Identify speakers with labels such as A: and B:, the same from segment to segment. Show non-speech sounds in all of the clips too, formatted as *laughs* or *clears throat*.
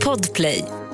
A: Podplay.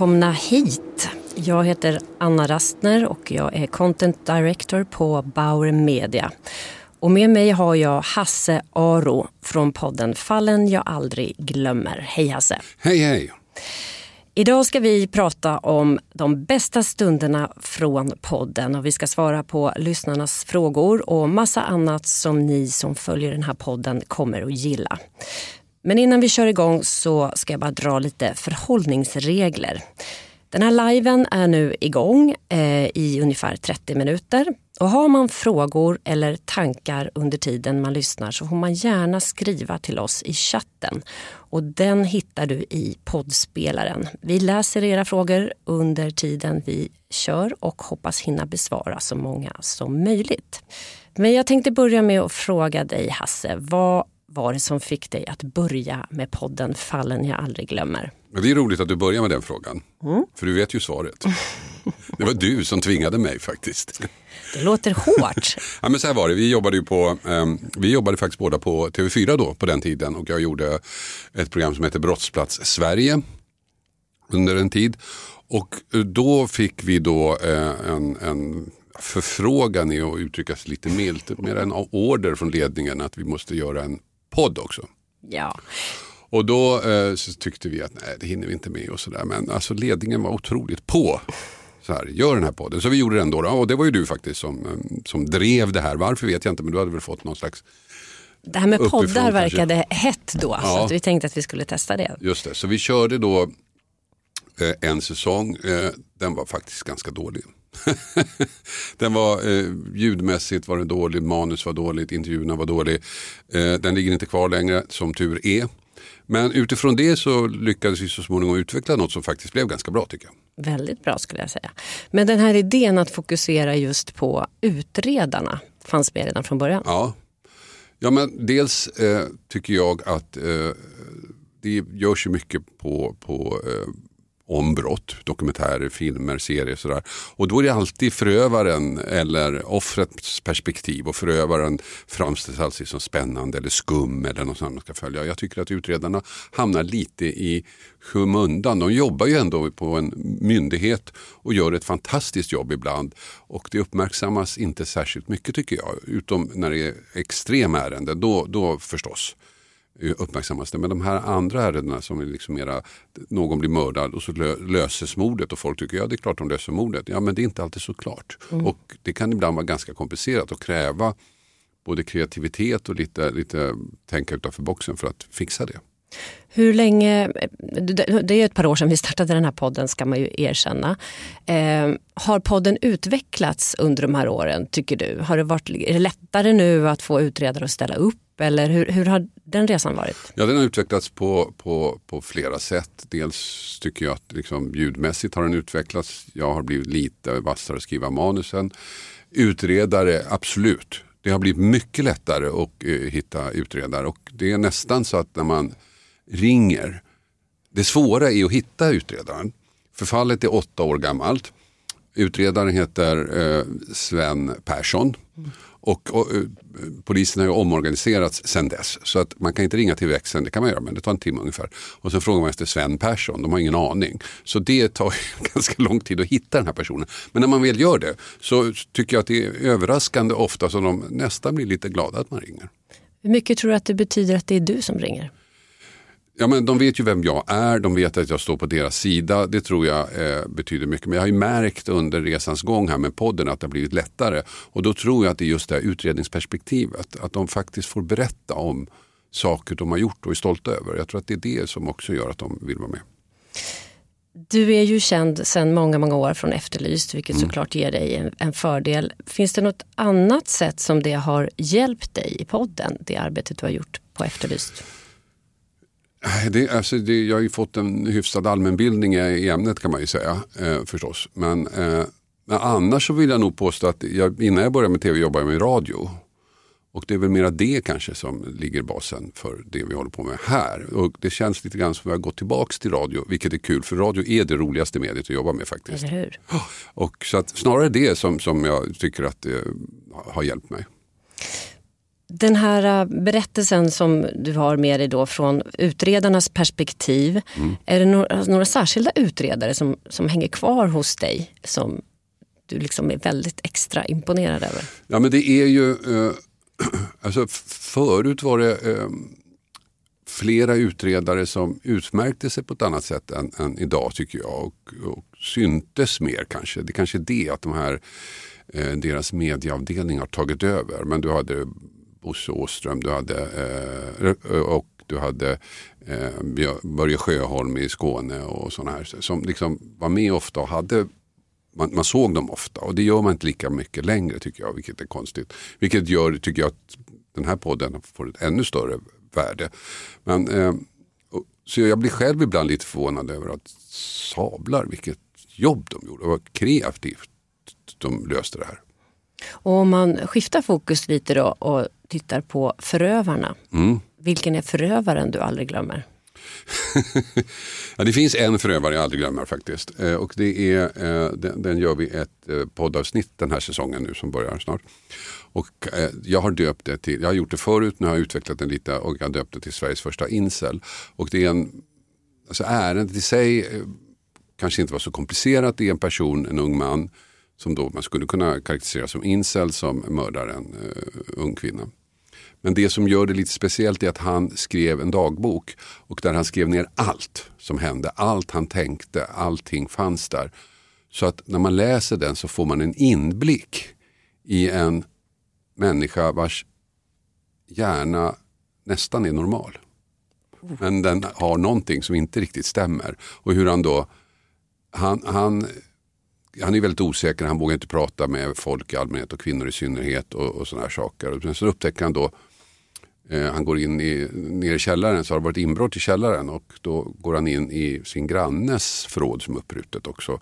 A: Välkomna hit. Jag heter Anna Rastner och jag är content director på Bauer Media. Och med mig har jag Hasse Aro från podden Fallen jag aldrig glömmer. Hej Hasse!
B: Hej hej!
A: Idag ska vi prata om de bästa stunderna från podden och vi ska svara på lyssnarnas frågor och massa annat som ni som följer den här podden kommer att gilla. Men innan vi kör igång så ska jag bara dra lite förhållningsregler. Den här liven är nu igång eh, i ungefär 30 minuter. Och har man frågor eller tankar under tiden man lyssnar så får man gärna skriva till oss i chatten. Och den hittar du i poddspelaren. Vi läser era frågor under tiden vi kör och hoppas hinna besvara så många som möjligt. Men jag tänkte börja med att fråga dig Hasse, vad var det som fick dig att börja med podden Fallen jag aldrig glömmer?
B: Men det är roligt att du börjar med den frågan. Mm. För du vet ju svaret. *laughs* Det var du som tvingade mig faktiskt.
A: Det låter hårt. *laughs*
B: ja, men så här var det, vi jobbade, ju på, um, vi jobbade faktiskt båda på TV4 då på den tiden och jag gjorde ett program som heter Brottsplats Sverige under en tid. Och då fick vi då eh, en, en förfrågan i att uttrycka sig lite milt, mer en order från ledningen att vi måste göra en podd också.
A: Ja.
B: Och då eh, tyckte vi att nej, det hinner vi inte med och sådär. Men alltså ledningen var otroligt på. Så här, gör den här podden. Så vi gjorde den då. Och det var ju du faktiskt som, eh, som drev det här. Varför vet jag inte, men du hade väl fått någon slags
A: det här med poddar verkade hett då, ja. så att vi tänkte att vi skulle testa det.
B: Just det, så vi körde då eh, en säsong. Eh, den var faktiskt ganska dålig. *laughs* den var eh, ljudmässigt var den dålig, manus var dåligt, intervjuerna var dålig. Eh, den ligger inte kvar längre som tur är. Men utifrån det så lyckades vi så småningom utveckla något som faktiskt blev ganska bra tycker jag.
A: Väldigt bra skulle jag säga. Men den här idén att fokusera just på utredarna fanns med redan från början?
B: Ja, ja men dels eh, tycker jag att eh, det görs ju mycket på, på eh, om brott, dokumentärer, filmer, serier och sådär. Och då är det alltid förövaren eller offrets perspektiv och förövaren framställs alltid som spännande eller skum eller något annat man ska följa. Jag tycker att utredarna hamnar lite i skymundan. De jobbar ju ändå på en myndighet och gör ett fantastiskt jobb ibland och det uppmärksammas inte särskilt mycket tycker jag, utom när det är extremärenden, då, då förstås uppmärksammas det. Men de här andra ärendena som är liksom mera, någon blir mördad och så löses mordet och folk tycker ja det är klart de löser mordet. Ja men det är inte alltid så klart. Mm. Och det kan ibland vara ganska komplicerat och kräva både kreativitet och lite, lite tänka utanför boxen för att fixa det.
A: Hur länge, det är ett par år sedan vi startade den här podden ska man ju erkänna. Eh, har podden utvecklats under de här åren tycker du? Har det varit, är det lättare nu att få utredare att ställa upp eller hur, hur har den resan varit?
B: Ja, den har utvecklats på, på, på flera sätt. Dels tycker jag att liksom, ljudmässigt har den utvecklats. Jag har blivit lite vassare att skriva manusen. Utredare, absolut. Det har blivit mycket lättare att eh, hitta utredare och det är nästan så att när man ringer, det svåra är att hitta utredaren. Förfallet är åtta år gammalt. Utredaren heter eh, Sven Persson. Och, och eh, polisen har ju omorganiserats sen dess. Så att man kan inte ringa till växeln, det kan man göra men det tar en timme ungefär. Och sen frågar man efter Sven Persson, de har ingen aning. Så det tar *laughs* ganska lång tid att hitta den här personen. Men när man väl gör det så tycker jag att det är överraskande ofta som de nästan blir lite glada att man ringer.
A: Hur mycket tror du att det betyder att det är du som ringer?
B: Ja, men de vet ju vem jag är, de vet att jag står på deras sida. Det tror jag eh, betyder mycket. Men jag har ju märkt under resans gång här med podden att det har blivit lättare. Och då tror jag att det är just det här utredningsperspektivet. Att de faktiskt får berätta om saker de har gjort och är stolta över. Jag tror att det är det som också gör att de vill vara med.
A: Du är ju känd sedan många, många år från Efterlyst, vilket mm. såklart ger dig en, en, fördel. Finns det något annat sätt som det har hjälpt dig i podden, det arbetet du har gjort på Efterlyst?
B: Det, alltså det, jag har ju fått en hyfsad allmänbildning i ämnet kan man ju säga eh, förstås. Men, eh, men annars så vill jag nog påstå att jag, innan jag började med tv jobbade jag med radio. Och det är väl mera det kanske som ligger basen för det vi håller på med här. Och det känns lite grann som att vi har gått tillbaks till radio, vilket är kul för radio är det roligaste mediet att jobba med faktiskt.
A: Eller hur?
B: Och så att snarare det som, som jag tycker att det har hjälpt mig.
A: Den här äh, berättelsen som du har med dig då från utredarnas perspektiv. Mm. Är det några, några, särskilda utredare som, som hänger kvar hos dig som du liksom är väldigt extra imponerad över?
B: Ja men det är ju, eh, *clears throat* alltså förut var det eh, flera utredare som utmärkte sig på ett annat sätt än, än idag tycker jag. Och, och syntes mer kanske. Det kanske är det att de här eh, deras medieavdelning har tagit över. Men du hade Bosse Åström, du hade, eh, eh och du hade eh, Börje Sjöholm i Skåne och sådana här som liksom var med ofta och hade man, man, såg dem ofta och det gör man inte lika mycket längre tycker jag, vilket är konstigt. Vilket gör, tycker jag, att den här podden får ett ännu större värde. Men, eh, så jag blir själv ibland lite förvånad över att sablar, vilket jobb de gjorde, vad kreativt de löste det här.
A: Och om man skiftar fokus lite då och tittar på förövarna. Mm. Vilken är förövaren du aldrig glömmer? *laughs*
B: ja, det finns en förövare jag aldrig glömmer faktiskt. Eh, och det är, eh, den, den, gör vi ett eh, poddavsnitt den här säsongen nu som börjar snart. Och eh, jag har döpt det till, jag har gjort det förut, nu har jag utvecklat den lite och jag har döpt det till Sveriges första incel. Och det är en, alltså ärendet i sig eh, kanske inte var så komplicerat. Det är en person, en ung man som då man skulle kunna karaktärisera som incel som mördar en uh, eh, ung kvinna. Men det som gör det lite speciellt är att han skrev en dagbok och där han skrev ner allt som hände, allt han tänkte, allting fanns där. Så att när man läser den så får man en inblick i en människa vars hjärna nästan är normal. Men den har någonting som inte riktigt stämmer. Och hur han då, han, han han är väldigt osäker, han vågar inte prata med folk i allmänhet och kvinnor i synnerhet och, och sådana här saker. Men så upptäcker han då, eh, han går in i, ner i källaren, så har det varit inbrott i källaren och då går han in i sin grannes förråd som är uppbrutet också.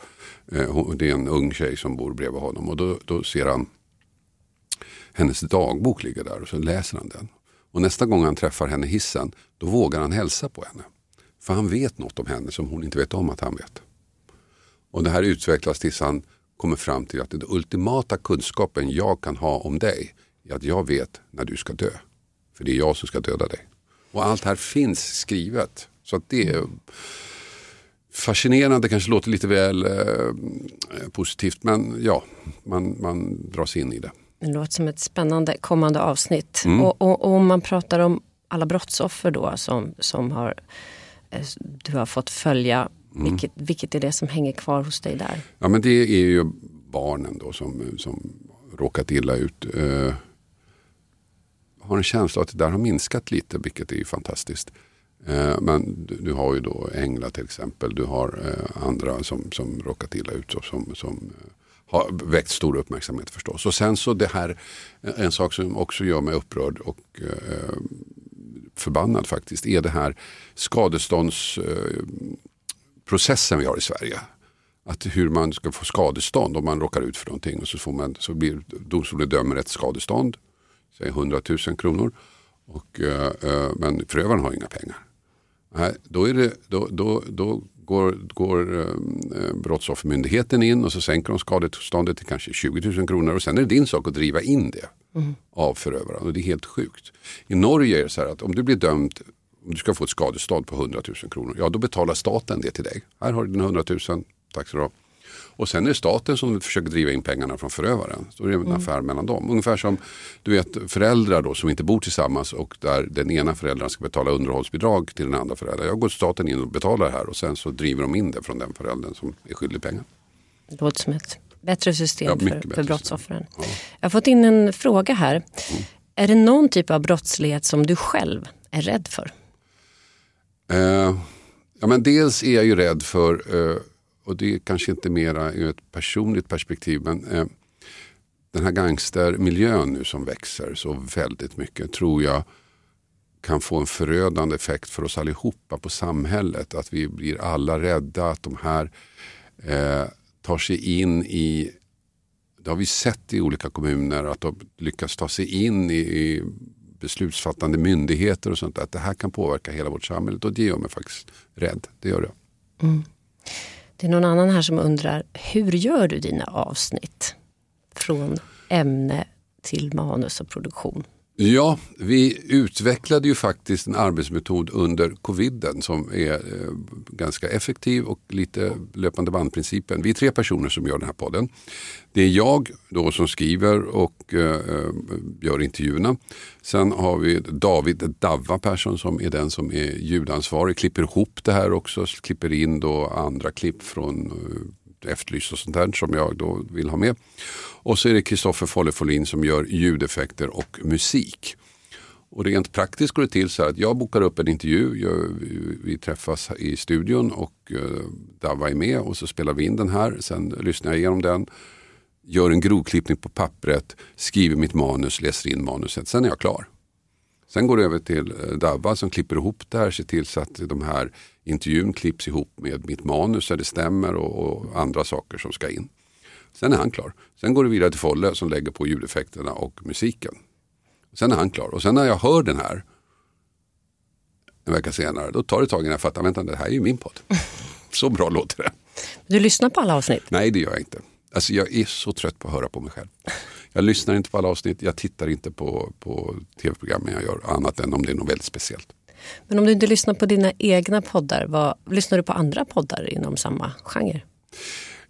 B: Eh, det är en ung tjej som bor bredvid honom och då, då ser han hennes dagbok ligga där och så läser han den. Och nästa gång han träffar henne i hissen, då vågar han hälsa på henne. För han vet något om henne som hon inte vet om att han vet. Och det här utvecklas tills han kommer fram till att den ultimata kunskapen jag kan ha om dig är att jag vet när du ska dö. För det är jag som ska döda dig. Och allt här finns skrivet. Så att det är fascinerande, kanske låter lite väl eh, positivt men ja, man, man dras in i det.
A: Det låter som ett spännande kommande avsnitt. Mm. Och, och, och, om man pratar om alla brottsoffer då som, som har, eh, du har fått följa Mm. Vilket, vilket är det som hänger kvar hos dig där?
B: Ja men det är ju barnen då som, som råkat illa ut. Uh, har en känsla att det där har minskat lite vilket är ju fantastiskt. Uh, men du, du, har ju då Engla till exempel. Du har uh, andra som, som råkat illa ut. Och som, som har väckt stor uppmärksamhet förstås. Och sen så det här, en sak som också gör mig upprörd och förbannad faktiskt, är det här skadestånds processen vi har i Sverige. Att hur man ska få skadestånd om man råkar ut för någonting. Och så, får man, så blir domstolen dömer ett skadestånd, säg 100 000 kronor. Och, uh, uh, men förövaren har inga pengar. Nej, då, är det, då, då, då går, går uh, Brottsoffermyndigheten in och så sänker de skadeståndet till kanske 20 000 kronor. Och sen är det din sak att driva in det mm. av förövaren. Och det är helt sjukt. I Norge är det så här att om du blir dömd om du ska få ett skadestånd på 100 000 kronor, ja då betalar staten det till dig. Här har du dina 100 000, tack så du Och sen är det staten som försöker driva in pengarna från förövaren. Så är det en mm. affär mellan dem. Ungefär som du vet, föräldrar då, som inte bor tillsammans och där den ena föräldern ska betala underhållsbidrag till den andra föräldern. Jag går staten in och betalar det här och sen så driver de in det från den föräldern som är skyldig pengar.
A: Det låter som ett bättre system ja, för, bättre för brottsoffren. Ja. Jag har fått in en fråga här. Mm. Är det någon typ av brottslighet som du själv är rädd för?
B: Eh, ja, men dels är jag ju rädd för eh, och det är kanske inte mera ur ett personligt perspektiv men eh, den här gangstermiljön nu som växer så väldigt mycket tror jag kan få en förödande effekt för oss allihopa på samhället. Att vi blir alla rädda att de här eh, tar sig in i, det har vi sett i olika kommuner, att de lyckas ta sig in i, i beslutsfattande myndigheter och sånt. Att det här kan påverka hela vårt samhälle och det gör mig faktiskt rädd. Det gör det. Mm.
A: Det är någon annan här som undrar, hur gör du dina avsnitt? Från ämne till manus och produktion.
B: Ja, vi utvecklade ju faktiskt en arbetsmetod under coviden som är eh, ganska effektiv och lite löpande bandprincipen. Vi är tre personer som gör den här podden. Det är jag då som skriver och eh, eh gör intervjuerna. Sen har vi David Davva Persson som är den som är ljudansvarig, klipper ihop det här också, klipper in då andra klipp från eh, Efterlyst och sånt där som jag då vill ha med. Och så är det Kristoffer Folle som gör ljudeffekter och musik. Och rent praktiskt går det till så här att jag bokar upp en intervju. Jag, vi träffas i studion och eh, uh, Dava är med och så spelar vi in den här. Sen lyssnar jag igenom den. Gör en grovklippning på pappret. Skriver mitt manus, läser in manuset. Sen är jag klar. Sen går det över till eh, Dava som klipper ihop det här. Ser till så att de här intervjun klipps ihop med mitt manus så det stämmer och, och andra saker som ska in. Sen är han klar. Sen går det vidare till Folle som lägger på ljudeffekterna och musiken. Sen är han klar. Och sen när jag hör den här en vecka senare, då tar det tag innan jag fattar, vänta det här är ju min podd. *laughs* Så bra låter det.
A: Du lyssnar på alla avsnitt?
B: Nej det gör jag inte. Alltså jag är så trött på att höra på mig själv. Jag lyssnar inte på alla avsnitt, jag tittar inte på, på tv-programmen jag gör annat än om det är något väldigt speciellt.
A: Men om du inte lyssnar på dina egna poddar, vad, lyssnar du på andra poddar inom samma genre?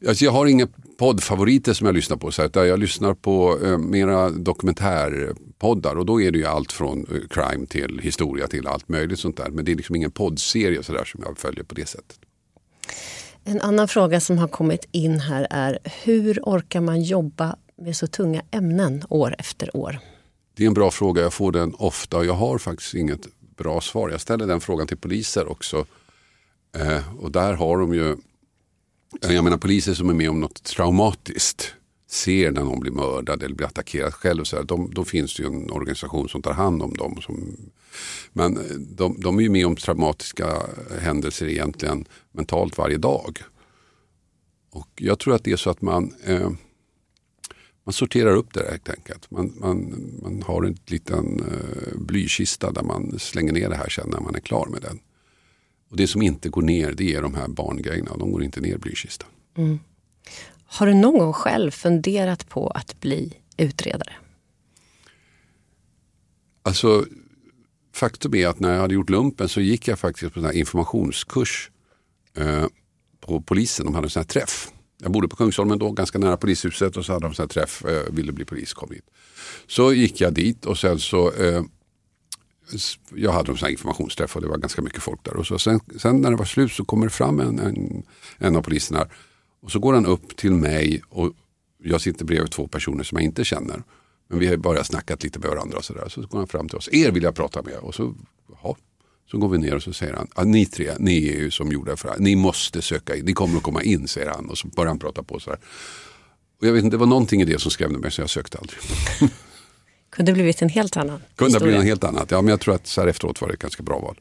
B: Alltså jag har inga poddfavoriter som jag lyssnar på. Så där jag lyssnar på eh, mera dokumentärpoddar och då är det ju allt från eh, crime till historia till allt möjligt sånt där. Men det är liksom ingen poddserie så där som jag följer på det sättet.
A: En annan fråga som har kommit in här är hur orkar man jobba med så tunga ämnen år efter år?
B: Det är en bra fråga, jag får den ofta och jag har faktiskt inget bra svar. Jag ställer den frågan till poliser också. Eh, och där har de ju eh, jag menar poliser som är med om något traumatiskt ser när någon blir mördad eller blir attackerad själv. Så här, de, då finns det ju en organisation som tar hand om dem. Som, men eh, de, de är ju med om traumatiska händelser egentligen mentalt varje dag. Och jag tror att det är så att man, eh, man sorterar upp det helt enkelt. Man, man, man har en liten eh, blykista där man slänger ner det här sen när man är klar med den. Och det som inte går ner det är de här barngrejerna. De går inte ner i blykistan. Mm.
A: Har du någon gång själv funderat på att bli utredare?
B: Alltså, faktum är att när jag hade gjort lumpen så gick jag faktiskt på en informationskurs eh, på polisen. De hade en sån här träff. Jag bodde på Kungsholmen då, ganska nära polishuset och så hade de en sån här träff. Eh, ville bli polis, kom hit. Så gick jag dit och sen så eh, jag hade en informationsträff och det var ganska mycket folk där. Och så sen, sen när det var slut så kommer det fram en, en, en av poliserna och så går han upp till mig och jag sitter bredvid två personer som jag inte känner. Men vi har bara snackat lite med varandra och sådär. Så går han fram till oss. Er vill jag prata med. Och så, ja, så går vi ner och så säger han. Ah, ni tre, ni är ju som gjorda för här. Ni måste söka in. Ni kommer att komma in säger han. Och så börjar han prata på sådär. Och jag vet inte, det var någonting i det som skrämde mig så jag sökte aldrig. *laughs*
A: Kunde blivit en helt annan
B: Kunde blivit en helt annat. Ja, men jag tror att så här efteråt var det ett ganska bra val.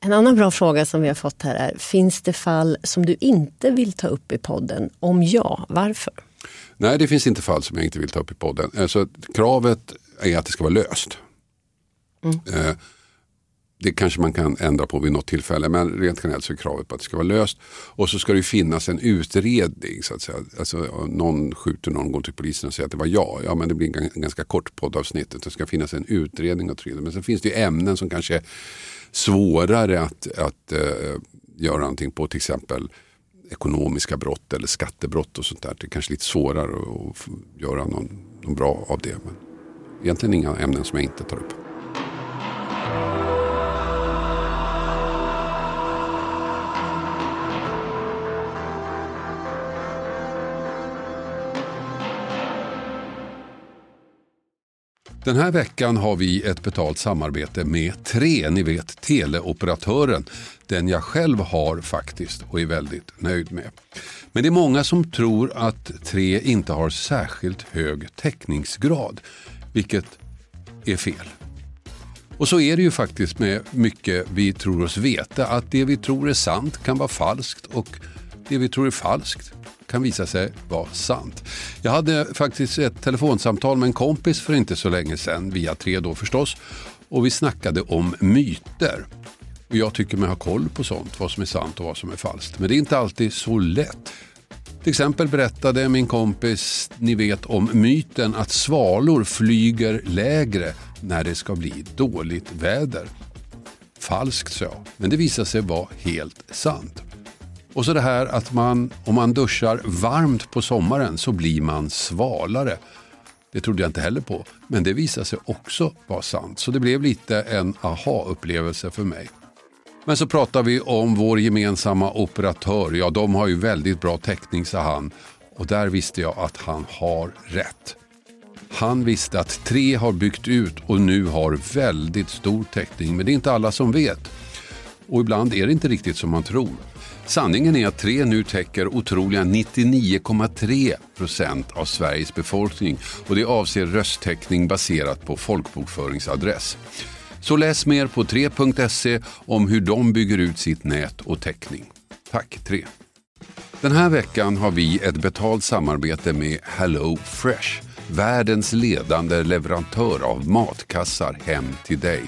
A: En annan bra fråga som vi har fått här är, finns det fall som du inte vill ta upp i podden? Om ja, varför?
B: Nej, det finns inte fall som jag inte vill ta upp i podden. Alltså, kravet är att det ska vara löst. Mm. Eh, det kanske man kan ändra på vid något tillfälle men rent generellt så är kravet på att det ska vara löst. Och så ska det finnas en utredning. Så att säga. Alltså, någon skjuter någon, går till polisen och säger att det var jag. Ja men det blir en ganska kort poddavsnitt. Det ska finnas en utredning och trygga. Men sen finns det ju ämnen som kanske är svårare att, att uh, göra någonting på. Till exempel ekonomiska brott eller skattebrott och sånt där. Det är kanske lite svårare att göra någon, någon bra av det. Men egentligen inga ämnen som jag inte tar upp. Den här veckan har vi ett betalt samarbete med Tre, ni vet teleoperatören. Den jag själv har faktiskt och är väldigt nöjd med. Men det är många som tror att Tre inte har särskilt hög täckningsgrad, vilket är fel. Och så är det ju faktiskt med mycket vi tror oss veta, att det vi tror är sant kan vara falskt och det vi tror är falskt kan visa sig vara sant. Jag hade faktiskt ett telefonsamtal med en kompis för inte så länge sedan, via tre då förstås, och vi snackade om myter. Och jag tycker mig ha koll på sånt, vad som är sant och vad som är falskt. Men det är inte alltid så lätt. Till exempel berättade min kompis, ni vet om myten att svalor flyger lägre när det ska bli dåligt väder. Falskt sa jag, men det visade sig vara helt sant. Och så det här att man, om man duschar varmt på sommaren så blir man svalare. Det trodde jag inte heller på, men det visade sig också vara sant. Så det blev lite en aha-upplevelse för mig. Men så pratar vi om vår gemensamma operatör. Ja, de har ju väldigt bra täckning, sa han. Och där visste jag att han har rätt. Han visste att tre har byggt ut och nu har väldigt stor täckning. Men det är inte alla som vet. Och ibland är det inte riktigt som man tror. Sanningen är att tre nu täcker otroliga 99,3 procent av Sveriges befolkning och det avser rösttäckning baserat på folkbokföringsadress. Så läs mer på 3.se om hur de bygger ut sitt nät och täckning. Tack 3. Den här veckan har vi ett betalt samarbete med Hello Fresh, världens ledande leverantör av matkassar hem till dig.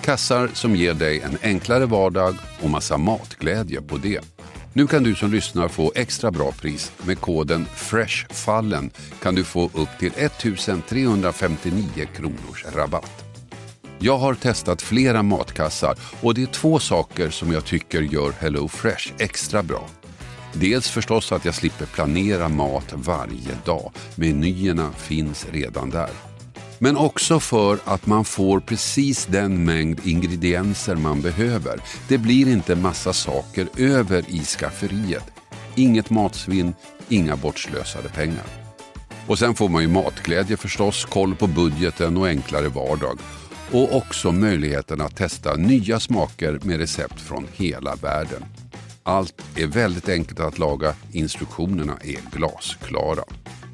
B: Kassar som ger dig en enklare vardag och massa matglädje på det. Nu kan du som lyssnar få extra bra pris. Med koden FRESHFALLEN kan du få upp till 1359 kronors rabatt. Jag har testat flera matkassar och det är två saker som jag tycker gör Hello Fresh extra bra. Dels förstås att jag slipper planera mat varje dag. Menyerna finns redan där. Men också för att man får precis den mängd ingredienser man behöver. Det blir inte massa saker över i skafferiet. Inget matsvinn, inga bortslösade pengar. Och sen får man ju matglädje förstås, koll på budgeten och enklare vardag. Och också möjligheten att testa nya smaker med recept från hela världen. Allt är väldigt enkelt att laga, instruktionerna är glasklara.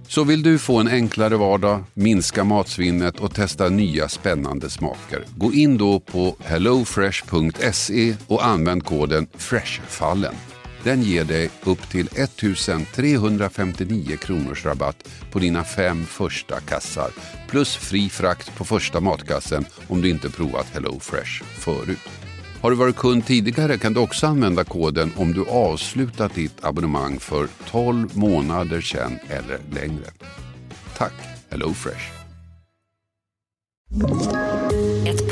B: Så vill du få en enklare vardag, minska matsvinnet och testa nya spännande smaker. Gå in då på hellofresh.se och använd koden FRESHFALLEN. Den ger dig upp till 1359 kronors rabatt på dina fem första kassar plus fri frakt på första matkassen om du inte provat HelloFresh förut. Har du varit kund tidigare kan du också använda koden om du avslutat ditt abonnemang för 12 månader sedan eller längre. Tack HelloFresh.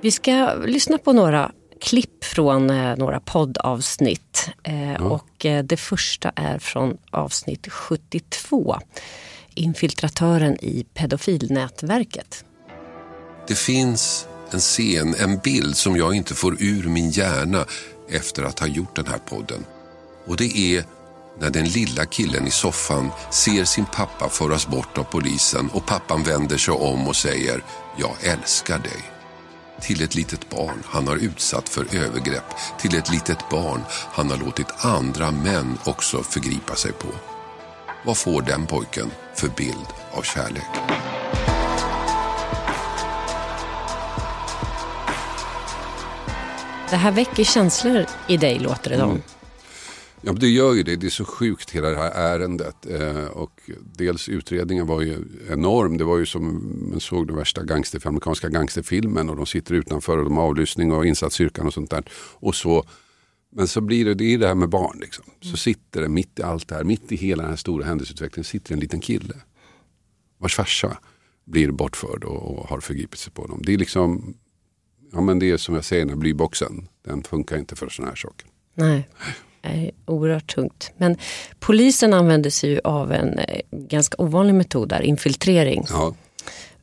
A: Vi ska lyssna på några klipp från eh, några poddavsnitt. Eh, och eh, det första är från avsnitt 72. Infiltratören i pedofilnätverket.
B: Det finns en scen, en bild som jag inte får ur min hjärna efter att ha gjort den här podden. Och det är när den lilla killen i soffan ser sin pappa föras bort av polisen och pappan vänder sig om och säger “Jag älskar dig” till ett litet barn han har utsatt för övergrepp, till ett litet barn han har låtit andra män också förgripa sig på. Vad får den pojken för bild av kärlek?
A: Det här väcker känslor i dig låter det som.
B: Mm. Ja, men det gör ju det. Det är så sjukt hela det här ärendet. Eh, och dels utredningen var ju enorm. Det var ju som man såg den värsta gangster, amerikanska gangsterfilmen och de sitter utanför och de har avlyssning och insatsstyrkan och sånt där. Och så, men så blir det, det är det här med barn. Liksom. Så sitter det mitt i allt det här, mitt i hela den här stora händelseutvecklingen, sitter en liten kille vars farsa blir bortförd och, och har förgripit sig på honom. Det är liksom, ja men det är som jag säger, den här blyboxen, den funkar inte för sådana här saker.
A: Nej är oerhört tungt. Men polisen använder sig ju av en eh, ganska ovanlig metod där, infiltrering.
B: Ja.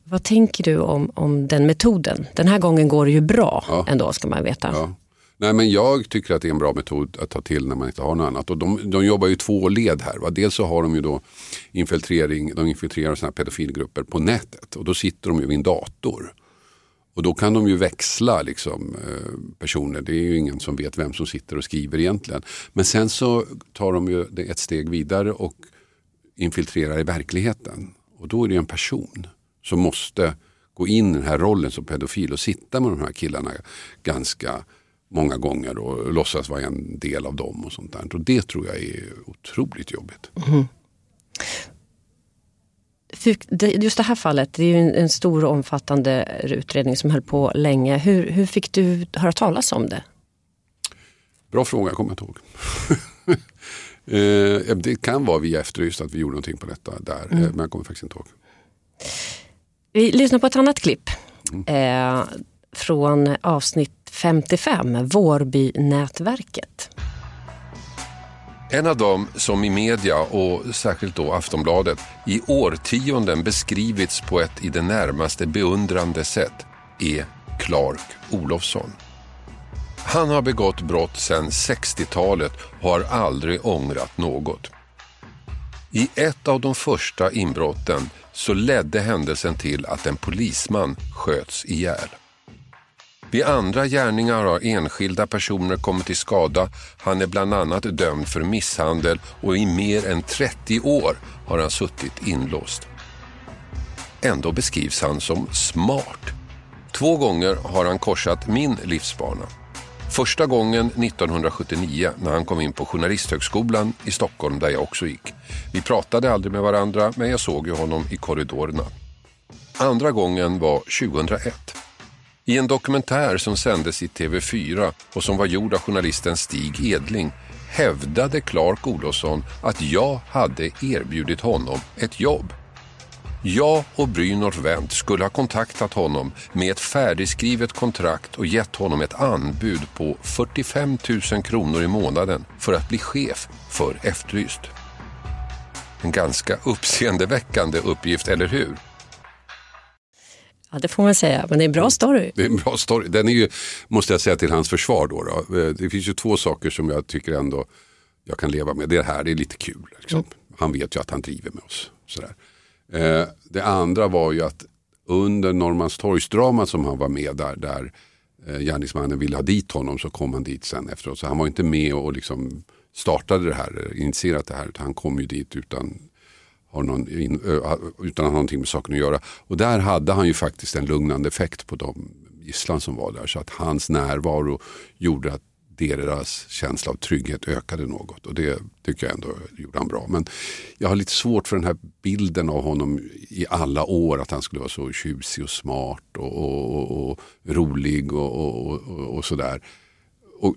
A: Vad tänker du om, om den metoden? Den här gången går det ju bra
B: Ja.
A: ändå ska man veta.
B: Ja. Nej, men jag tycker att det är en bra metod att ta till när man inte har något annat. Och de, de jobbar ju två led här. Va? Dels så har de ju då infiltrering, de infiltrerar såna pedofilgrupper på nätet och då sitter de ju vid en dator. Och då kan de ju växla liksom, eh, personer. Det är ju ingen som vet vem som sitter och skriver egentligen. Men sen så tar de ju det ett steg vidare och infiltrerar i verkligheten. Och då är det en person som måste gå in i den här rollen som pedofil och sitta med de här killarna ganska många gånger och låtsas vara en del av dem och sånt där. Och det tror jag är otroligt jobbigt.
A: Mm. Just det här fallet, det är ju en, stor och omfattande utredning som höll på länge. Hur, hur fick du höra talas om det?
B: Bra fråga, jag kommer inte ihåg. *laughs* Eh, det kan vara via Efterlyst att vi gjorde någonting på detta där, eh, men jag kommer faktiskt inte ihåg.
A: Vi lyssnar på ett annat klipp eh, från avsnitt 55, Vårbynätverket.
C: En av dem som i media och särskilt då Aftonbladet i årtionden beskrivits på ett i det närmaste beundrande sätt är Clark Olofsson. Han har begått brott sedan 60-talet och har aldrig ångrat något. I ett av de första inbrotten så ledde händelsen till att en polisman sköts ihjäl. Vid andra gärningar har enskilda personer kommit till skada. Han är bland annat dömd för misshandel och i mer än 30 år har han suttit inlåst. Ändå beskrivs han som smart. Två gånger har han korsat min livsbana. Första gången 1979 när han kom in på Journalisthögskolan i Stockholm där jag också gick. Vi pratade aldrig med varandra men jag såg ju honom i korridorerna. Andra gången var 2001. I en dokumentär som sändes i TV4 och som var gjord av journalisten Stig Edling hävdade Clark Olofsson att jag hade erbjudit honom ett jobb. Jag och Brynolf Wendt skulle ha kontaktat honom med ett färdigskrivet kontrakt och gett honom ett anbud på 45 000 kronor i månaden för att bli chef för Efterlyst. En ganska uppseendeväckande uppgift, eller hur?
A: Ja, det får man säga, men det är en bra story.
B: Det är en bra story. Den är ju, måste jag säga till hans försvar då. då. Eh, Det finns ju två saker som jag tycker ändå jag kan leva med. Det här det är lite kul. Liksom. Han vet ju att han driver med oss. Sådär. Eh, det andra var ju att under Norrmalmstorgsdramat som han var med där, där eh, gärningsmannen ville ha dit honom så kom han dit sen efteråt. Så han var inte med och liksom startade det här, eh, initierat det här. Utan han kom ju dit utan har någon in, utan att ha någonting med saken att göra. Och där hade han ju faktiskt en lugnande effekt på de gisslan som var där. Så att hans närvaro gjorde att deras känsla av trygghet ökade något. Och det tycker jag ändå gjorde han bra. Men jag har lite svårt för den här bilden av honom i alla år. Att han skulle vara så tjusig och smart och, och, och, och rolig och, och, och, och sådär. Och,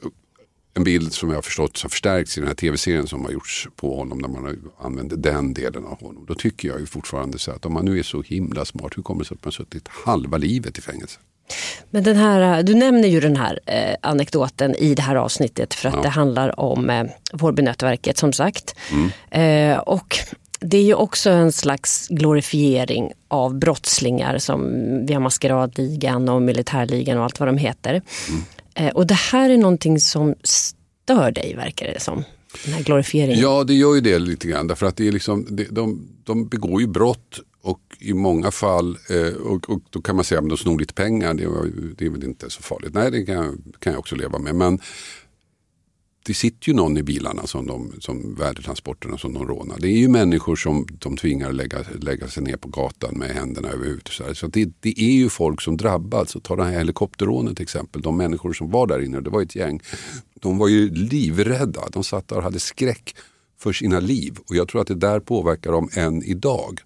B: en bild som jag har förstått har förstärkts i den här tv-serien som har gjorts på honom när man har använt den delen av honom. Då tycker jag ju fortfarande så att om man nu är så himla smart, hur kommer det sig att man har suttit halva livet i fängelse?
A: Men den här, du nämner ju den här eh, anekdoten i det här avsnittet för att
B: Ja.
A: det handlar om eh, Vårbynätverket som sagt.
B: Mm.
A: Eh, och det är ju också en slags glorifiering av brottslingar som via maskeradligan och militärligan och allt vad de heter.
B: Mm.
A: Eh, och det här är någonting som stör dig verkar det som. Den här glorifieringen.
B: Ja, det gör ju det lite grann. Därför att det är liksom, det, de, de begår ju brott och i många fall, eh, och, och då kan man säga att de snor lite pengar, det, det är väl inte så farligt. Nej, det kan, jag- kan jag också leva med. Men det sitter ju någon i bilarna som, de, som värdetransporterna som de rånar. Det är ju människor som de tvingar lägga, lägga sig ner på gatan med händerna över huvudet. Så, så det, det, är ju folk som drabbas. Ta det här helikopterrånet till exempel. De människor som var där inne, det var ett gäng. De var ju livrädda. De satt där och hade skräck för sina liv. Och jag tror att det där påverkar dem än idag.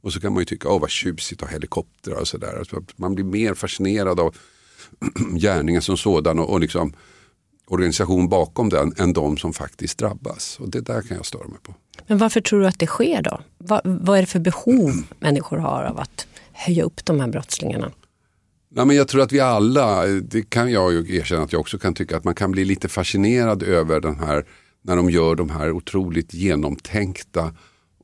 B: Och så kan man ju tycka, åh vad tjusigt att ha helikoptrar och sådär. Alltså, man blir mer fascinerad av *clears throat* gärningen som sådan och, och liksom organisation bakom den än de som faktiskt drabbas. Och det där kan jag störa mig på.
A: Men varför tror du att det sker då? Vad, vad är det för behov *clears throat* människor har av att höja upp de här brottslingarna?
B: Nej, men jag tror att vi alla, det kan jag ju erkänna att jag också kan tycka, att man kan bli lite fascinerad över den här, när de gör de här otroligt genomtänkta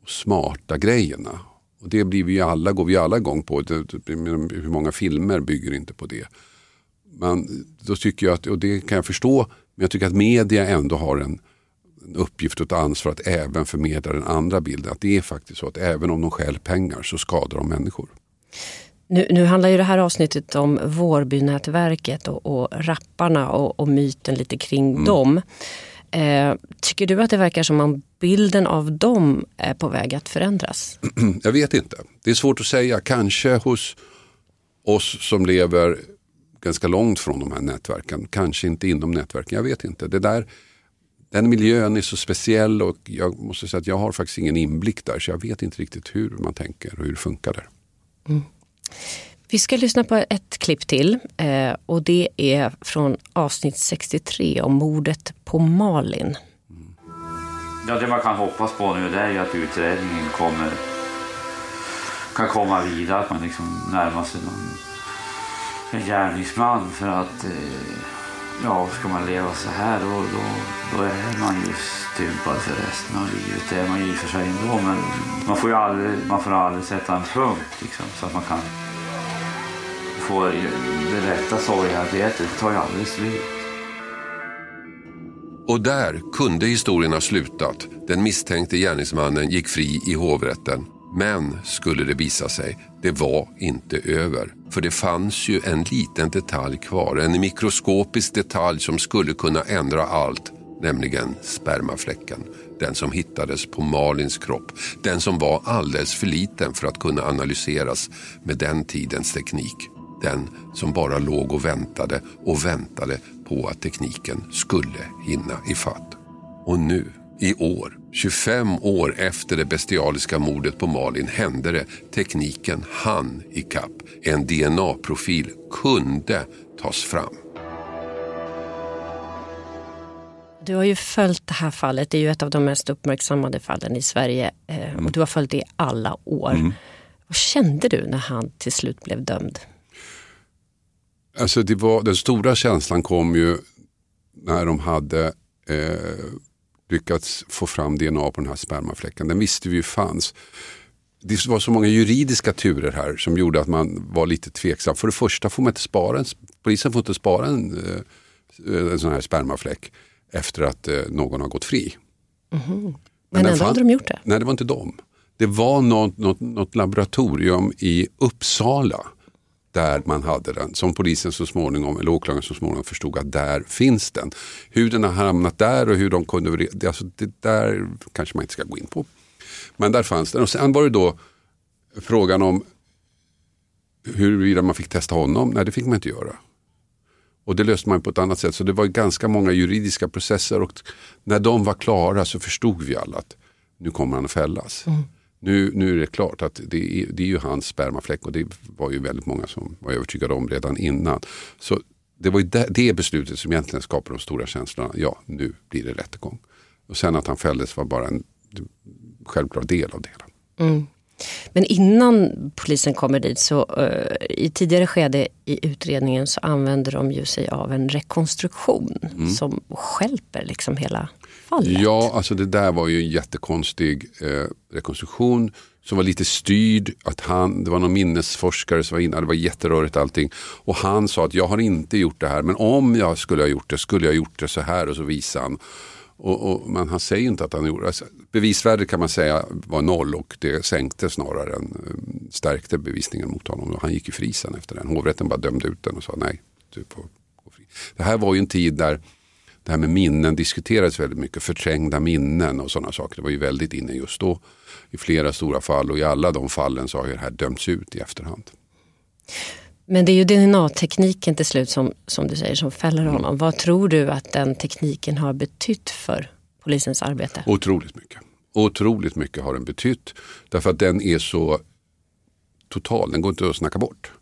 B: och smarta grejerna. Och det blir vi alla, går vi alla igång på. hur många filmer bygger inte på det? Men då tycker jag att, och det kan jag förstå, men jag tycker att media ändå har en, en uppgift och ett ansvar att även förmedla den andra bilden. Att det är faktiskt så att även om de stjäl pengar så skadar de människor.
A: Nu, nu, handlar ju det här avsnittet om Vårbynätverket och, och rapparna och, och, myten lite kring mm. dem. Eh, tycker du att det verkar som om bilden av dem är på väg att förändras? *clears throat*
B: Jag vet inte. Det är svårt att säga. Kanske hos oss som lever ganska långt från de här nätverken. Kanske inte inom nätverken, jag vet inte. Det där, den miljön är så speciell och jag måste säga att jag har faktiskt ingen inblick där så jag vet inte riktigt hur man tänker och hur det funkar där. Mm.
A: Vi ska lyssna på ett klipp till eh, och det är från avsnitt 63 om mordet på Malin.
D: Ja, det man kan hoppas på nu det är ju att utredningen kommer, kan komma vidare, att man liksom närmar sig någon en gärningsman för att eh, ja, ska man leva så här då, då, då är man ju stympad för resten av livet. Det är man ju i och för sig ändå men man får ju aldrig, man får aldrig sätta en punkt liksom, så att man kan få det rätta sorgearbetet. Det tar ju aldrig slut.
C: Och där kunde historien ha slutat. Den misstänkte gärningsmannen gick fri i hovrätten. Men, skulle det visa sig, det var inte över. För det fanns ju en liten detalj kvar, en mikroskopisk detalj som skulle kunna ändra allt, nämligen spermafläcken. Den som hittades på Malins kropp, den som var alldeles för liten för att kunna analyseras med den tidens teknik. Den som bara låg och väntade och väntade på att tekniken skulle hinna ifatt. Och nu i år, 25 år efter det bestialiska mordet på Malin, hände det. Tekniken hann ikapp. En DNA-profil kunde tas fram.
A: Du har ju följt det här fallet, det är ju ett av de mest uppmärksammade fallen i Sverige. Eh, och du har följt det i alla år. Mm. Vad kände du när han till slut blev dömd?
B: Alltså det var, den stora känslan kom ju när de hade eh, lyckats få fram DNA på den här spermafläcken. Den visste vi ju fanns. Det var så många juridiska turer här som gjorde att man var lite tveksam. För det första får man inte spara en, polisen får inte spara en, eh, en sån här spermafläck efter att eh, någon har gått fri.
A: Mm. Men, Men ändå hade de gjort det?
B: Nej, det var inte dem. Det var något, något, något laboratorium i Uppsala där man hade den. Som polisen så småningom, eller åklagaren så småningom förstod att där finns den. Hur den har hamnat där och hur de kunde, alltså det där kanske man inte ska gå in på. Men där fanns den. Och sen var det då frågan om huruvida man fick testa honom. Nej, det fick man inte göra. Och det löste man på ett annat sätt. Så det var ganska många juridiska processer och när de var klara så förstod vi alla att nu kommer han att fällas. Mm. Nu, nu är det klart att det är, det är ju hans spermafläck och det var ju väldigt många som var övertygade om redan innan. Så det var ju det, det beslutet som egentligen skapade de stora känslorna. Ja, nu blir det rättegång. Och sen att han fälldes var bara en självklar del av det hela. Mm.
A: Men innan polisen kommer dit så uh, i tidigare skede i utredningen så använder de ju sig av en rekonstruktion mm. som skälper liksom hela fallet.
B: Ja, alltså det där var ju en jättekonstig eh, rekonstruktion som var lite styrd. Att han, det var någon minnesforskare som var inne, det var jätterörigt allting. Och han sa att jag har inte gjort det här, men om jag skulle ha gjort det skulle jag ha gjort det så här och så visade han. Och, och, men han säger inte att han gjorde det. Alltså, bevisvärdet kan man säga var noll och det sänkte snarare än eh, stärkte bevisningen mot honom. Och han gick ju fri sen efter den. Hovrätten bara dömde ut den och sa nej, du får gå fri. Det här var ju en tid där det här med minnen diskuterades väldigt mycket. Förträngda minnen och sådana saker. Det var ju väldigt inne just då i flera stora fall och i alla de fallen så har ju det här dömts ut i efterhand.
A: Men det är ju DNA-tekniken till slut som, som du säger som fäller honom. Mm. Vad tror du att den tekniken har betytt för polisens arbete?
B: Otroligt mycket. Otroligt mycket har den betytt. Därför att den är så total, den går inte att snacka bort.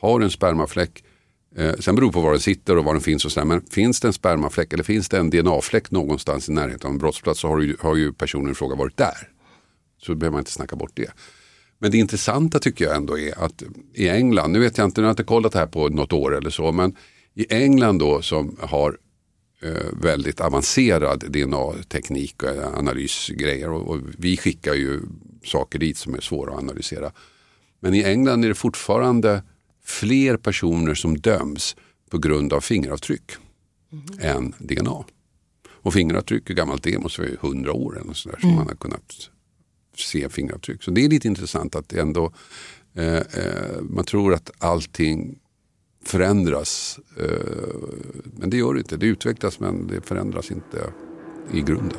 B: Har en spermafläck, eh, sen beror det på var den sitter och var den finns och sådär, men finns det en spermafläck eller finns det en DNA-fläck någonstans i närheten av en brottsplats så har ju, har ju personen i fråga varit där. Så behöver man inte snacka bort det. Men det intressanta tycker jag ändå är att i England, nu vet jag inte, nu har jag inte kollat det här på något år eller så, men i England då som har eh, väldigt avancerad DNA-teknik och analysgrejer och, och, vi skickar ju saker dit som är svåra att analysera. Men i England är det fortfarande fler personer som döms på grund av fingeravtryck mm. än DNA. Och fingeravtryck, hur gammalt det är, måste vara hundra år eller sådär, mm. som man har kunnat se fingeravtryck. Så det är lite intressant att ändå eh, eh, man tror att allting förändras. Eh, men det gör det inte. Det utvecklas men det förändras inte i grunden.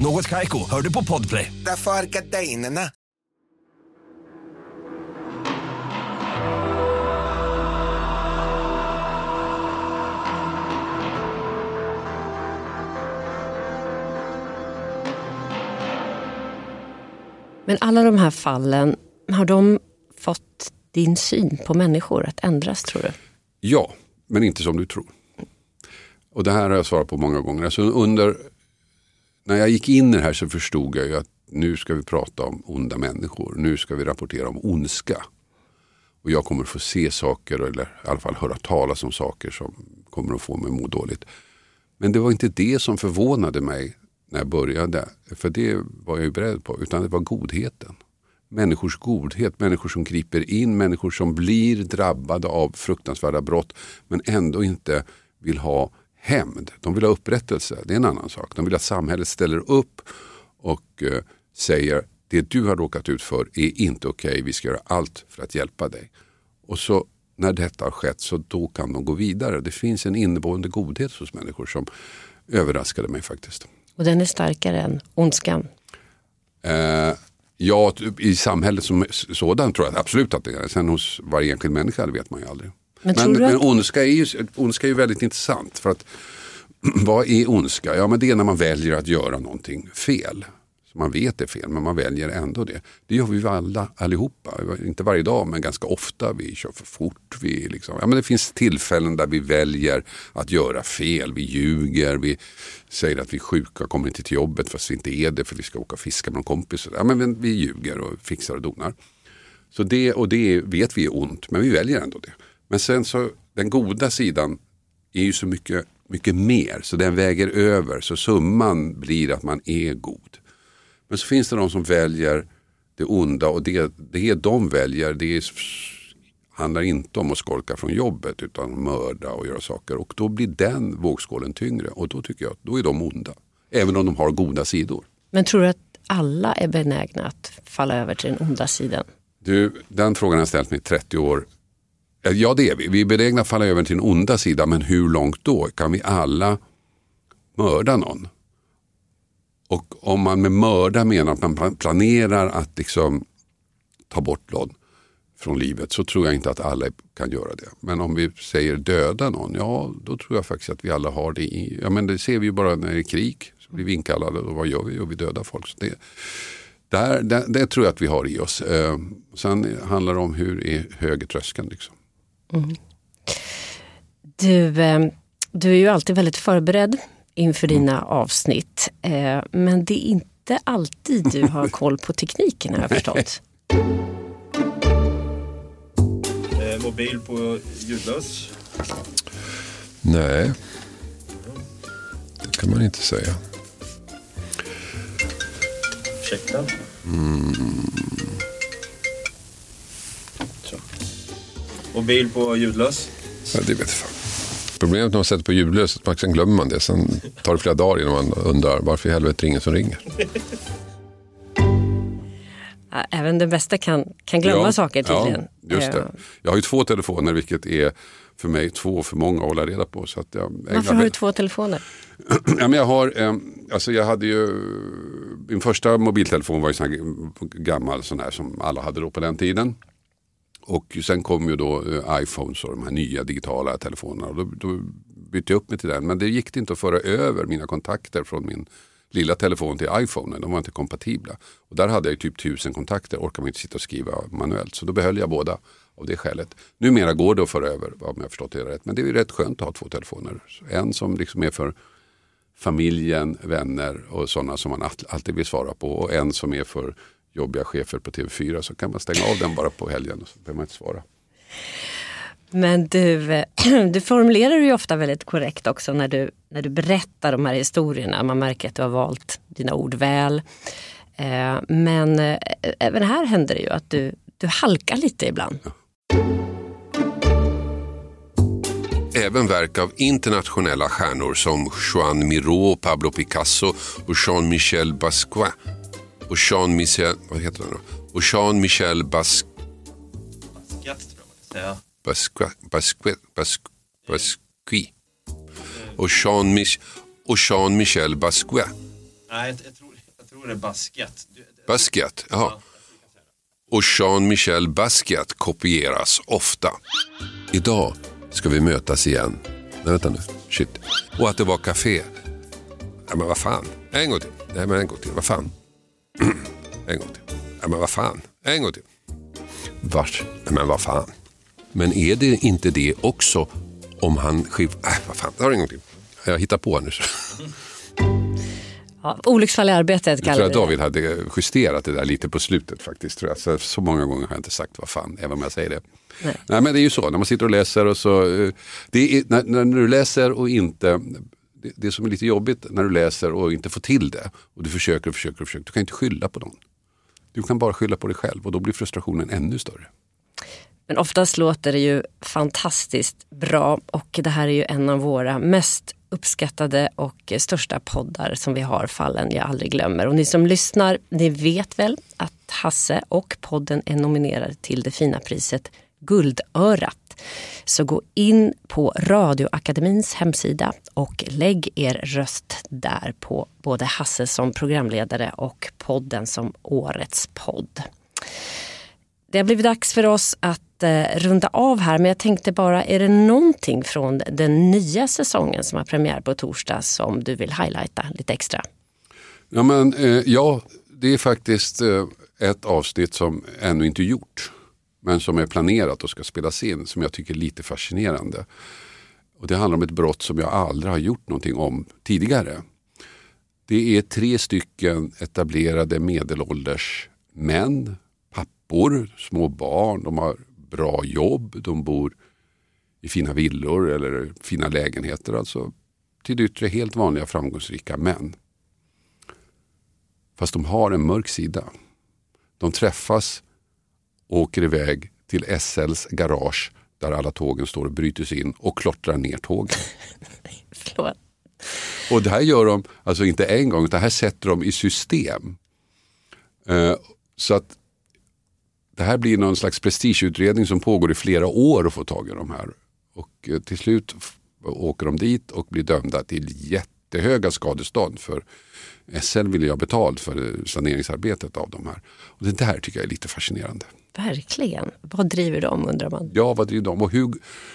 E: Något Kaiko, hör du på Podplay.
F: Därför är gardinerna.
A: Men alla de här fallen, har de fått din syn på människor att ändras tror du?
B: Ja, men inte som du tror. Och det här har jag svarat på många gånger. Alltså under, när jag gick in i det här så förstod jag ju att nu ska vi prata om onda människor. Nu ska vi rapportera om ondska. Och jag kommer få se saker eller i alla fall höra talas om saker som kommer att få mig att må dåligt. Men det var inte det som förvånade mig när jag började. För det var jag ju beredd på. Utan det var godheten. Människors godhet, människor som griper in, människor som blir drabbade av fruktansvärda brott men ändå inte vill ha hämnd. De vill ha upprättelse, det är en annan sak. De vill att samhället ställer upp och eh, säger det du har råkat ut för är inte okej, okay. vi ska göra allt för att hjälpa dig. Och så när detta har skett så då kan de gå vidare. Det finns en inneboende godhet hos människor som överraskade mig faktiskt.
A: Och den är starkare än ondskan?
B: Eh, ja, i samhället som sådant tror jag absolut att det är. Sen hos varje enskild människa det vet man ju aldrig. Men, men, men att... ondska, är ju, ondska är ju väldigt intressant. För att *clears throat* vad är ondska? Ja men det är när man väljer att göra någonting fel som man vet är fel, men man väljer ändå det. Det gör vi alla allihopa. Inte varje dag, men ganska ofta. Vi kör för fort. Vi liksom, ja, men det finns tillfällen där vi väljer att göra fel. Vi ljuger, vi säger att vi är sjuka och kommer inte till jobbet fast vi inte är det för vi ska åka och fiska med någon kompis. Ja, men vi ljuger och fixar och donar. Så det, och det vet vi är ont, men vi väljer ändå det. Men sen så, den goda sidan är ju så mycket, mycket mer, så den väger över. Så summan blir att man är god. Men så finns det de som väljer det onda och det, det de väljer det är, handlar inte om att skolka från jobbet utan mörda och göra saker. Och då blir den vågskålen tyngre och då tycker jag att då är de onda. Även om de har goda sidor.
A: Men tror du att alla är benägna att falla över till den onda sidan?
B: Du, den frågan har jag ställt mig i 30 år. Eh, ja det är vi. Vi är benägna att falla över till den onda sidan men hur långt då? Kan vi alla mörda någon? Och om man med mörda menar att man planerar att liksom ta bort någon från livet så tror jag inte att alla kan göra det. Men om vi säger döda någon, ja då tror jag faktiskt att vi alla har det i, ja men det ser vi ju bara när det är krig. Så blir vi inkallade och vad gör vi? Jo vi dödar folk. Så det, där, det, det, tror jag att vi har i oss. Eh, sen handlar det om hur är hög tröskeln. Liksom. Mm.
A: Du, eh, du är ju alltid väldigt förberedd inför dina avsnitt. Eh, men det är inte alltid du har *laughs* koll på tekniken har jag förstått.
G: Eh, mobil på ljudlös.
C: Nej, det kan man inte säga.
G: Ursäkta. Så. Mobil på ljudlös.
C: Ja, det vet jag fan. Problemet när man sätter på ljudlös är att man glömmer man det. Sen tar det flera dagar innan man undrar varför i helvete är det ingen som ringer.
A: Ja, Även den bästa kan, kan glömma saker tydligen.
B: Ja, just det. Jag har ju två telefoner vilket är för mig två för många att hålla reda på. Så att jag
A: Varför har du två telefoner? *clears throat*
B: Ja, men jag har, eh, alltså jag hade ju, min första mobiltelefon var ju sån här gammal sån här som alla hade då på den tiden. Och sen kom ju då eh, iPhones och de här nya digitala telefonerna. Och då, då bytte jag upp mig till den. Men det gick inte att föra över mina kontakter från min lilla telefon till iPhone. De var inte kompatibla. Och där hade jag ju typ tusen kontakter. Orkar man inte sitta och skriva manuellt. Så då behöll jag båda av det skälet. Numera går det att föra över om jag förstått det rätt. Men det är ju rätt skönt att ha två telefoner. En som liksom är för familjen, vänner och sådana som man alltid vill svara på. Och en som är för jobbiga chefer på TV4 så kan man stänga av den bara på helgen och så behöver man inte svara.
A: Men du, eh, *clears throat* du formulerar ju ofta väldigt korrekt också när du, när du berättar de här historierna. Man märker att du har valt dina ord väl. Eh, Men eh, även här händer det ju att du, du halkar lite ibland.
C: Även verk av internationella stjärnor som Joan Miró, Pablo Picasso och Jean-Michel Basquiat. Och Jean-Michel, vad heter han då? Och Jean-Michel Bas,
G: Skatt tror jag man kan säga.
C: Basquiat, Basquiat, Bas, Basquiat. Och Jean-Mich- och Jean-Michel Basquiat.
G: Nej, jag, jag, tror, jag tror det är basket. Du,
C: Basquiat, jaha. Och Jean-Michel Basquiat kopieras ofta. Idag ska vi mötas igen. Nej, vänta nu. Shit. Och att det var café. Ja, men vad fan. En gång till. Nej, men en gång till. Vad fan. *clears throat* en gång till. Ja, men vad fan. En gång till. Vart? Nej, men vad fan. Men är det inte det också om han skiv... Äh, vad fan. Jag har en gång till. Jag hittar på nu.
A: Ja, olycksfall i arbetet
B: Jag tror
A: kallar
B: att
A: vi det.
B: David hade justerat det där lite på slutet faktiskt. Tror jag. Så, så många gånger har jag inte sagt vad fan, även om jag säger det.
A: Nej.
B: Nej. men det är ju så, när man sitter och läser och så, eh, det är, när, när du läser och inte, det, det som är lite jobbigt när du läser och inte får till det och du försöker och försöker och försöker, du kan inte skylla på någon. Du kan bara skylla på dig själv och då blir frustrationen ännu större.
A: Men oftast låter det ju fantastiskt bra och det här är ju en av våra mest uppskattade och största poddar som vi har, Fallen jag aldrig glömmer. Och ni som lyssnar, ni vet väl att Hasse och podden är nominerade till det fina priset Guldörat. Så gå in på Radioakademins hemsida och lägg er röst där på både Hasse som programledare och podden som årets podd. Det har blivit dags för oss att eh, runda av här men jag tänkte bara, är det någonting från den nya säsongen som har premiär på torsdag som du vill highlighta lite extra?
B: Ja, men, eh, ja det är faktiskt eh, ett avsnitt som ännu inte är gjort. Men som är planerat och ska spelas in som jag tycker är lite fascinerande. Och Det handlar om ett brott som jag aldrig har gjort någonting om tidigare. Det är tre stycken etablerade medelålders män, pappor, små barn, de har bra jobb, de bor i fina villor eller fina lägenheter. Alltså till det yttre helt vanliga framgångsrika män. Fast de har en mörk sida. De träffas åker iväg till SLs garage där alla tågen står och bryter sig in och klottrar ner tågen. *laughs*
A: Förlåt.
B: Och det här gör de, alltså inte en gång, utan det här sätter de i system. Eh, så att det här blir någon slags prestigeutredning som pågår i flera år att få tag i de här. Och eh, till slut åker de dit och blir dömda till jättehöga skadestånd. För SL vill ju ha betalt för saneringsarbetet av de här. Och det där tycker jag är lite fascinerande.
A: Verkligen. Vad driver de undrar man?
B: Ja, vad driver de? Och hur,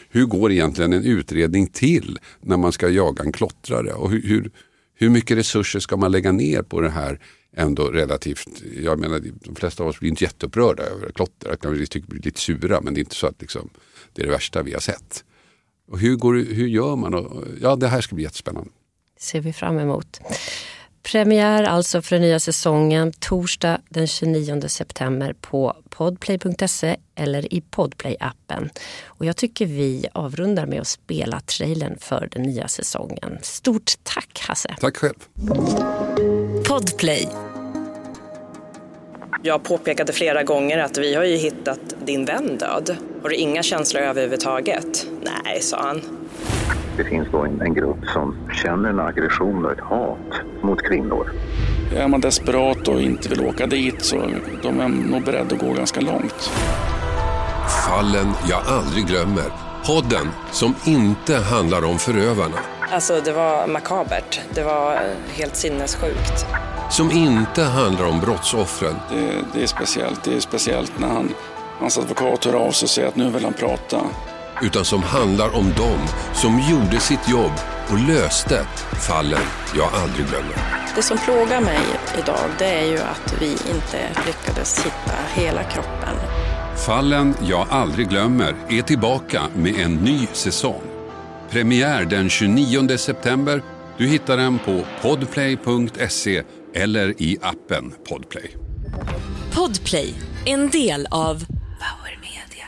B: hur går egentligen en utredning till när man ska jaga en klottrare? Och hur, hur, hur mycket resurser ska man lägga ner på det här ändå relativt? Jag menar, de flesta av oss blir inte jätteupprörda över klotter. Jag kan tycka bli lite sura, men det är inte så att liksom, det är det värsta vi har sett. Och hur, går, hur gör man? Och, ja, det här ska bli jättespännande.
A: Ser vi fram emot. Premiär alltså för den nya säsongen torsdag den 29 september på podplay.se eller i Podplay-appen. Och jag tycker vi avrundar med att spela trailern för den nya säsongen. Stort tack Hasse!
B: Tack själv!
H: Podplay.
I: Jag påpekade flera gånger att vi har ju hittat din vän död. Har du inga känslor överhuvudtaget? Nej, sa han.
J: Det finns då en, en grupp som känner en aggression och ett hat mot kvinnor.
K: Är man desperat och inte vill åka dit så de är nog beredda att gå ganska långt.
C: Fallen jag aldrig glömmer. Podden som inte handlar om förövarna.
I: Alltså, det var makabert. Det var helt sinnessjukt.
C: Som inte handlar om brottsoffren.
K: Det, det är speciellt. Det är speciellt när han, hans advokat hör av sig och säger att nu vill han prata.
C: Utan som handlar om dem som gjorde sitt jobb och löste fallen jag aldrig glömmer.
I: Det som plågar mig idag, det är ju att vi inte lyckades hitta hela kroppen.
B: Fallen jag aldrig glömmer är tillbaka med en ny säsong. Premiär den 29 september. Du hittar den på podplay.se eller i appen Podplay.
H: Podplay, en del av Power Media.